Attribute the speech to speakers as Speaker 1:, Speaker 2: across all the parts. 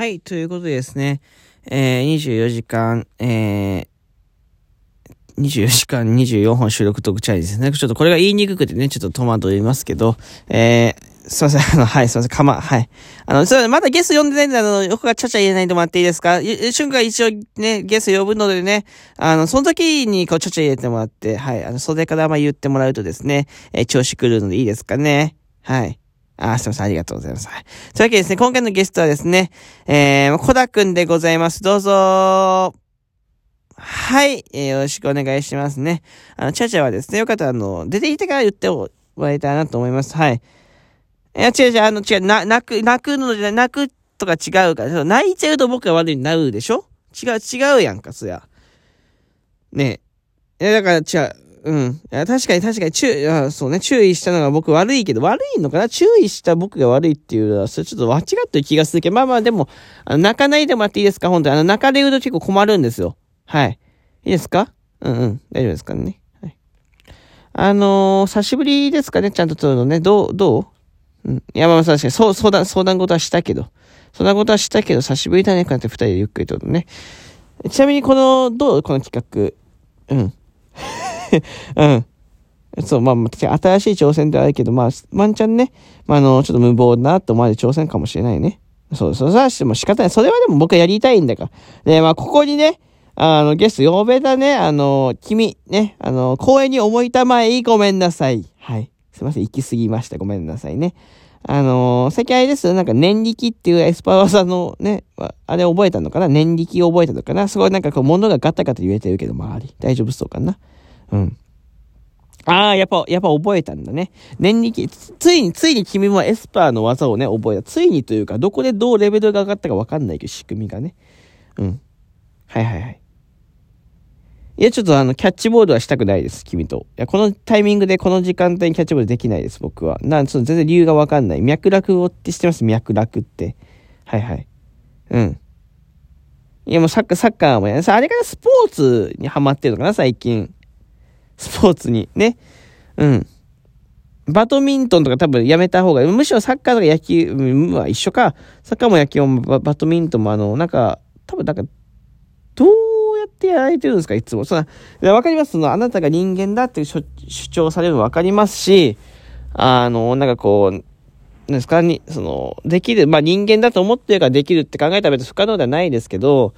Speaker 1: はい、ということでですね、えー、24時間、えー、24時間24本収録トークチャレンジですね。ちょっとこれが言いにくくてね、ちょっと戸惑いますけど、えー、すいません、あの、はい、すいません、かま、はい。あの、それません、まだゲスト呼んでないんで、あの、僕がちゃちゃ言えないともらっていいですか？瞬間一応ね、ゲスト呼ぶのでね、あの、その時にこう、ちゃちゃ入れてもらって、はい、あの、袖からま言ってもらうとですね、えー、調子狂うのでいいですかね？はい。あ、すみません。ありがとうございます。というわけでですね、今回のゲストはですね、えー、コダくんでございます。どうぞはい、えー、よろしくお願いしますね。あの、チャチャはですね、よかったら、あの、出てきてから言ってもらいたいなと思います。はい。いや、違う違う、あの、違う、な、泣く、泣くのじゃない、泣くとか違うから、泣いちゃうと僕が悪いになるでしょ？違う、違うやんか、そりゃ。ねえ。いや、だから違う。うん。確かに確かに、注意、あそうね、注意したのが僕悪いけど、悪いのかな？注意した僕が悪いっていうのは、それちょっと間違ってる気がするけど、まあまあでも、あの泣かないでもらっていいですか？本当に。あの、泣かれると結構困るんですよ。はい。いいですか？うんうん。大丈夫ですかね。はい。あのー、久しぶりですかね？ちゃんと撮るのね。どう、どう？うん。いや、まあ確かに、そう、相談、相談事はしたけど。相談事はしたけど、久しぶりだね。こうやって二人でゆっくり撮るね。ちなみに、この、どう？この企画。うん。うん。そう、まあ、新しい挑戦ではあるけど、まあ、ワンチャンね、まあ、あの、ちょっと無謀だなと思われる挑戦かもしれないね。そう、そうさしても仕方ない。それはでも僕はやりたいんだから。で、まあ、ここにね、あの、ゲスト呼べたね、あの、君、ね、あの、公園に思いたまえごめんなさい。はい。すいません、行き過ぎました。ごめんなさいね。あのー、最近あれですよなんか念力っていうエスパワザのね、あれ覚えたのかな？念力を覚えたのかな？すごいなんかこう物がガタガタ言えてるけど、周り。大丈夫そうかな？うん。ああ、やっぱ、やっぱ覚えたんだね。念力、ついに、ついに君もエスパーの技をね、覚えた。ついにというか、どこでどうレベルが上がったかわかんないけど、仕組みがね。うん。はいはいはい。いや、ちょっとあの、キャッチボールはしたくないです、君と。いや、このタイミングでこの時間帯にキャッチボールできないです、僕は。なん、その全然理由がわかんない。脈絡をって知ってます脈絡って。はいはい。うん。いや、もうサッカー、サッカーもや、あれからスポーツにハマってるのかな、最近。スポーツに。ね。うん。バドミントンとか多分やめた方が、むしろサッカーとか野球は一緒か。サッカーも野球もバドミントンもあの、なんか、多分なんか、どうやってやられてるんですかいつも。その、わかりますその、あなたが人間だって主張されるのわかりますし、あの、なんかこう、なんですかに、その、できる、まあ人間だと思ってるからできるって考えたら別不可能ではないですけど、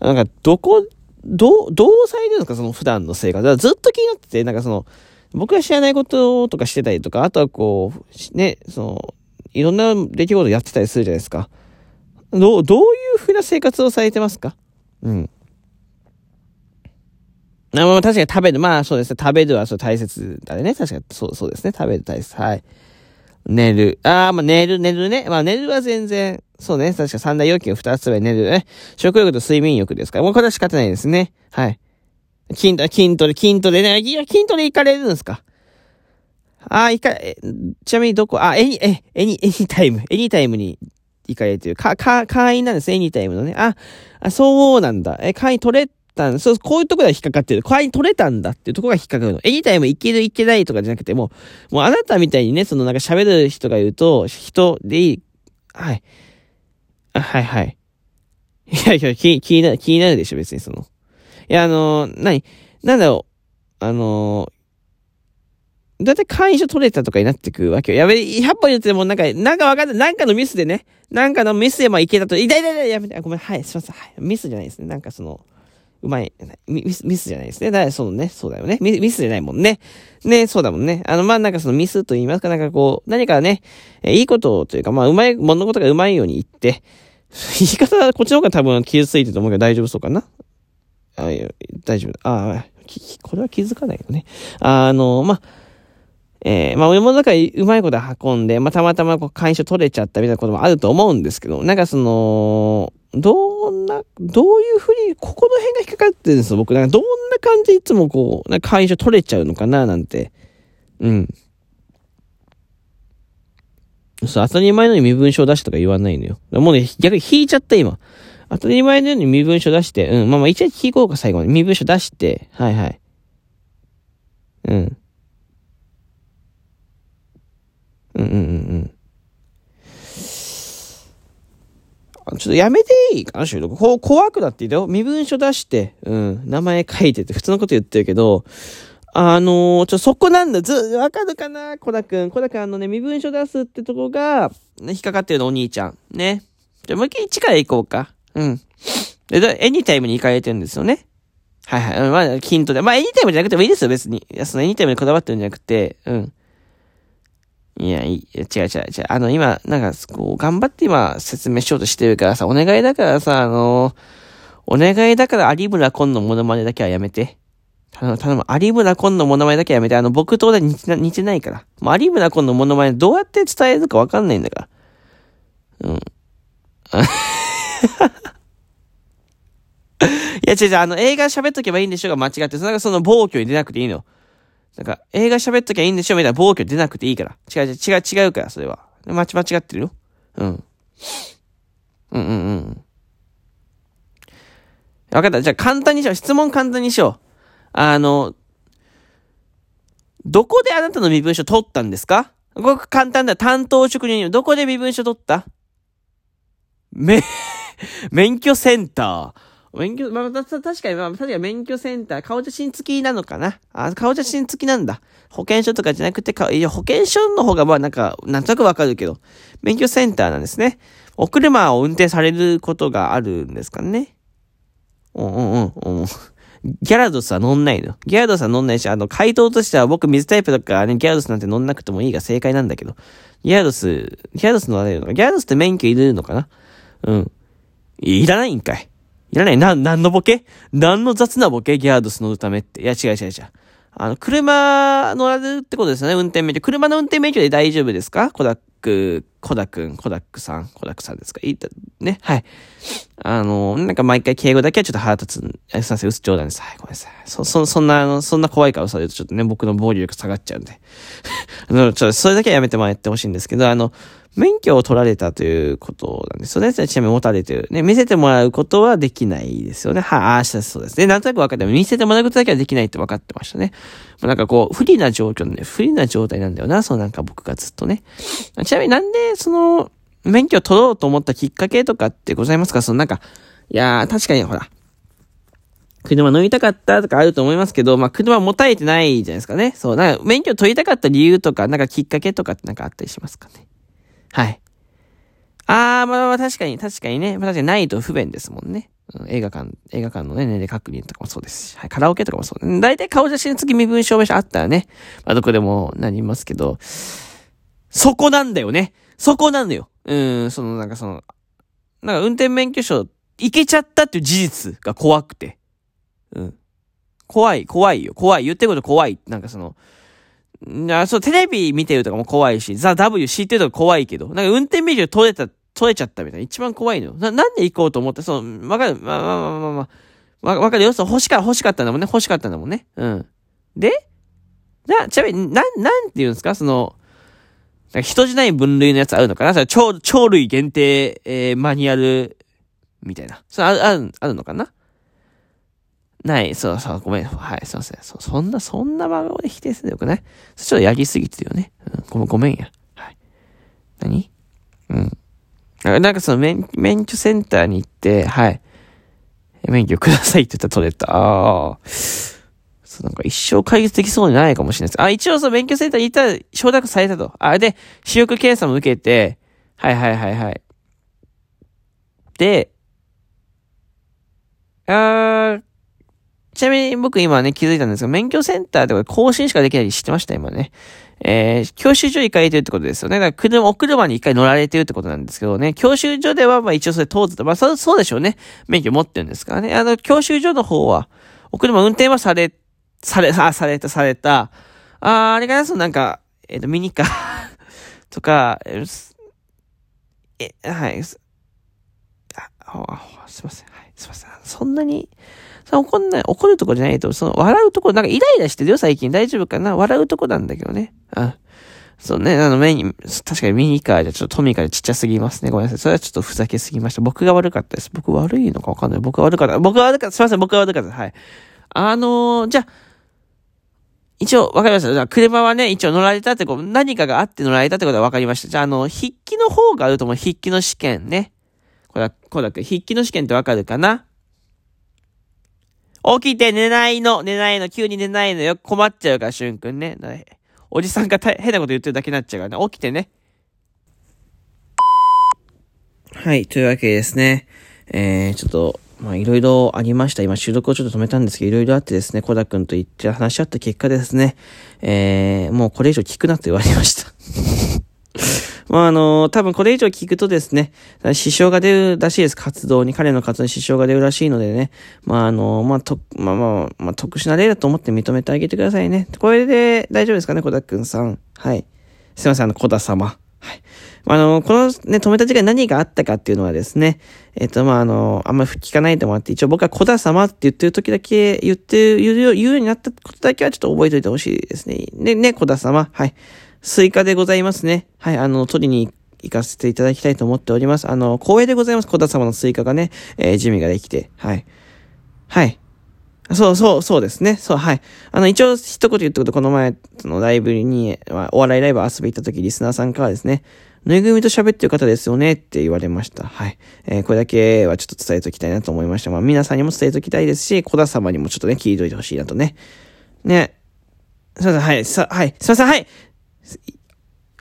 Speaker 1: なんか、どこ、どう、どうされてるんですかその普段の生活。だからずっと気になってて、なんかその、僕が知らないこととかしてたりとか、あとはこう、ね、その、いろんな出来事やってたりするじゃないですか。どう、どういうふうな生活をされてますか？うん。あまあ、確かに食べる。まあ、そうですね。食べるはそう大切だね。確かに、そう、そうですね。食べる大切。はい。寝る。ああ、まあ、寝る、寝るね。まあ、寝るは全然、そうね。確か三大要求二つ目寝るね。食欲と睡眠欲ですから。もうこれは仕方ないですね。はい。筋トレ、筋トレ、筋トレね。いや、筋トレ行かれるんですか？ああ、行か、ちなみにどこ、あ、エニ、え、エニ、エニタイム、エニタイムに行かれるという、か、か、会員なんです、エニタイムのね。あ、あ、そうなんだ。え、会員取れたんそう、こういうところが引っかかってる。会員取れたんだっていうところが引っかかるの。エニタイムいけるいけないとかじゃなくても、もうあなたみたいにね、そのなんか喋る人が言うと、人でいい。はい。あ、はいはい。いやいや、気、気になる、気になるでしょ、別にその。いや、あのー、何？なんだろう。あのー、だいたい会員証取れたとかになってくわけよ。やべ、100本言ってもなんか、なんかわかんない。なんかのミスでね。なんかのミスでまあいけたと。いたいたいやめて。ごめん。はい、すいません。はい。ミスじゃないですね。なんかその、うまい。ミス、ミスじゃないですね。だ、そうね。そうだよね。ミミスじゃないもんね。ね、そうだもんね。あの、まあ、なんかそのミスと言いますか、なんかこう、何かね、えいいことというか、まあ、うまい、物事がうまいように言って、言い方はこっちの方が多分傷ついてると思うけど大丈夫そうかな？あい大丈夫。ああ、これは気づかないよね。あの、まあ、えー、まあ、物の中うまいこと運んで、まあ、たまたまこう、会社取れちゃったみたいなこともあると思うんですけど、なんかその、どんな、どういうふうに、ここの辺が引っかかってるんですよ、僕。なんかどんな感じでいつもこう、なんか会社取れちゃうのかな、なんて。うん。そう、当たり前のように身分証出しとか言わないのよ。もうね、逆に引いちゃった、今。当たり前のように身分証出して、うん、まあまあ一応聞こうか、最後に。身分証出して、はいはい。うん。うんうんうんうん。ちょっとやめていいかな、収録。こう、怖くなっていいよ。身分証出して、うん、名前書いてって普通のこと言ってるけど、あのー、ちょ、そこなんだ。ず、わかるかな小田くん。小田くん、あのね、身分証出すってとこが、ね引っかかってるの、お兄ちゃん。ね。じゃ、もう一回1から行こうか。うん。で、エニタイムに行かれてるんですよね。はいはい。まあ、ヒントで。まあ、エニタイムじゃなくてもいいですよ、別に。いや、そのエニタイムにこだわってるんじゃなくて、うん。いや、いい、違う違う違う。あの、今、なんか、こう、頑張って今、説明しようとしてるからさ、お願いだからさ、あのお願いだから有村コンのモノマネだけはやめて。頼む、頼む。有村コンのモノマネだけはやめて。あの、僕と俺似て似てないから。もう有村コンのモノマネどうやって伝えるかわかんないんだから。うん。いや、違う違う、あの、映画喋っとけばいいんでしょうが間違って、そのその暴挙に出なくていいの。なんか、映画喋っときゃいいんでしょみたいな暴挙出なくていいから。違う違う、違う、違うから、それは。間違ってるよ。うん。うんうんうん。わかった。じゃあ簡単にしよう。質問簡単にしよう。あの、どこであなたの身分証取ったんですか？ここ簡単だ。担当職人どこで身分証取った？め、免許センター。免許、まあ、確かに、まあ、確かに免許センター、顔写真付きなのかな？あ、顔写真付きなんだ。保険証とかじゃなくて、いや、保険証の方が、まあ、なんか、なんとなくわかるけど、免許センターなんですね。お車を運転されることがあるんですかね。うんうんうん。ギャラドスは乗んないの。ギャラドスは乗んないし、あの、回答としては僕水タイプとからね、ギャラドスなんて乗んなくてもいいが正解なんだけど。ギャラドス、ギャラドス乗られるのかギャラドスって免許いるのかな？うん。いらないんかい。いらない。な、何のボケ？何の雑なボケ？ギャードス乗るためって。いや、違う違う違う。あの、車乗られるってことですよね、運転免許。車の運転免許で大丈夫ですか？コダック、コダくん、コダックさん、コダックさんですか？いいね、はい。あの、なんか毎回敬語だけはちょっと腹立つ。すいません、嘘冗談です。はい、ごめんなさい。そ、そ、そんな、あの、そんな怖い顔されるとちょっとね、僕の防御力下がっちゃうんで。あの、ちょっと、それだけはやめてもらってほしいんですけど、あの、免許を取られたということなんですよね。ちなみに持たれてる。ね、見せてもらうことはできないですよね。はあ、ああ、そうですね。なんとなく分かっても、見せてもらうことだけはできないって分かってましたね。まなんかこう、不利な状況ね、不利な状態なんだよな。そうなんか僕がずっとね。ちなみになんで、その、免許取ろうと思ったきっかけとかってございますか？そのなんか、いやー、確かにほら、車乗りたかったとかあると思いますけど、まあ、車持たれてないじゃないですかね。そう、なんか、免許取りたかった理由とか、なんかきっかけとかってなんかあったりしますかね？はい。あー、まあまあ確かに、確かにね。まあ確かにないと不便ですもんね。うん、映画館、映画館のね、年齢確認とかもそうですし、はい、カラオケとかもそう。大体顔写真付き身分証明書あったらね、まあどこでもなりますけど、そこなんだよね。そこなんだよ。うん、そのなんかその、なんか運転免許証、いけちゃったっていう事実が怖くて。うん。怖い、怖いよ。怖い。言ってること怖い。なんかその、あそう、テレビ見てるとかも怖いし、ザ・ W 知ってるとか怖いけど、なんか運転免許取れた、取れちゃったみたいな。一番怖いの。な、なんで行こうと思って、その、わかる、まあまあまあまあまあ、わ、わかるよ。そう、欲しか、欲しかったんだもんね。欲しかったんだもんね。うん。でな、ちなみに、なん、なんて言うんですか？その、人じゃない分類のやつあるのかな？それ超、超類限定、えー、マニュアル、みたいな。それある、ある、あるのかな？ない。そうそう、ごめん。はい、すいません。そ、そんな、そんな番号で否定するのよくない？ちょっとやりすぎてるよね。うん、ごめん、ごめんや。はい。何？うん。なんかその免、免許センターに行って、はい。免許くださいって言ったら取れた。ああ。そう、なんか一生解決できそうにないかもしれないです。あ、一応その免許センターに行ったら承諾されたと。あ、で、視力検査も受けて、はいはいはいはい。で、あー、ちなみに僕今ね、気づいたんですが、免許センターで更新しかできない知ってました今ね。えー、教習所行かれてるってことですよね。だから車、お車に一回乗られてるってことなんですけどね。教習所では、まあ一応それ通ってた。まあそう、そうでしょうね。免許持ってるんですからね。あの、教習所の方は、お車運転はされ、され、あ、された、された。ああれかな、そのなんか、えっ、ー、と、ミニカー とか、え、はい。あ、すいません。はい。すいません。そんなに、怒んない、怒るとこじゃないと、その、笑うとこ、なんかイライラしてるよ、最近。大丈夫かな？笑うとこなんだけどね。あそうね、あの、目に、確かにミニカーじゃちょっとトミカでちっちゃすぎますね。ごめんなさい。それはちょっとふざけすぎました。僕が悪かったです。僕悪いのかわかんない。僕が悪かった。僕が悪かった。すいません、僕が悪かった。はい。あのー、じゃ、一応、わかりました。じゃ、車はね、一応乗られたってこう、何かがあって乗られたってことはわかりました。じゃあ、あの、筆記の方があると思う。筆記の試験ね。こだ、こうだくん、筆記の試験ってわかるかな？起きて寝ないの、寝ないの、急に寝ないのよ。困っちゃうから、しゅんくんね。おじさんが変なこと言ってるだけになっちゃうからね。起きてね。はい、というわけですね。えー、ちょっと、まあ、いろいろありました。今、収録をちょっと止めたんですけど、いろいろあってですね、コダ君と言って話し合った結果ですね、えー、もうこれ以上聞くなと言われました。まあ、あの、多分これ以上聞くとですね、支障が出るらしいです。活動に、彼の活動に支障が出るらしいのでね。まあ、あの、まあ、と、まあまあ、まあ、特殊な例だと思って認めてあげてくださいね。これで大丈夫ですかね、小田くんさん。はい。すいません、あの、コダ様。はい。あの、このね、止めた時間何があったかっていうのはですね、えっ、と、まあ、あの、あんまり聞かないと思って、一応僕はコダ様って言ってる時だけ言って言う言うようになったことだけはちょっと覚えておいてほしいですね。ね、ね、コダ様。はい。スイカでございますね。はい、あの、取りに行かせていただきたいと思っております。あの、光栄でございます。コダ様のスイカがね、えー、準備ができて。はい。はい。そうそう、そうですね。そう、はい。あの、一応一言言ったこと、この前、そのライブに、お笑いライブ遊び行った時、リスナーさんからですね、ぬいぐるみと喋ってる方ですよねって言われました。はい。えー、これだけはちょっと伝えときたいなと思いました。まあ、皆さんにも伝えときたいですし、小田様にもちょっとね、聞いといてほしいなとね。ね。すいません、はい。さ、はい。すいません、はい。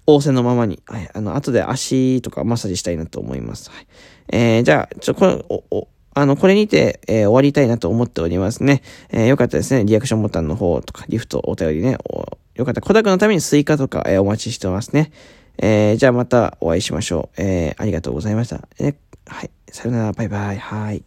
Speaker 1: 仰せのままに、はい。あの、後で足とかマッサージしたいなと思います。はい。えー、じゃあ、ちょ、これ、お、お、あの、これにて、えー、終わりたいなと思っておりますね。えー、よかったですね。リアクションボタンの方とか、リフト、お便りね。よかった。コダ君のためにスイカとか、えー、お待ちしてますね。えー、じゃあまたお会いしましょう。えー、ありがとうございました。えー、はい。さよなら、バイバイ。はい。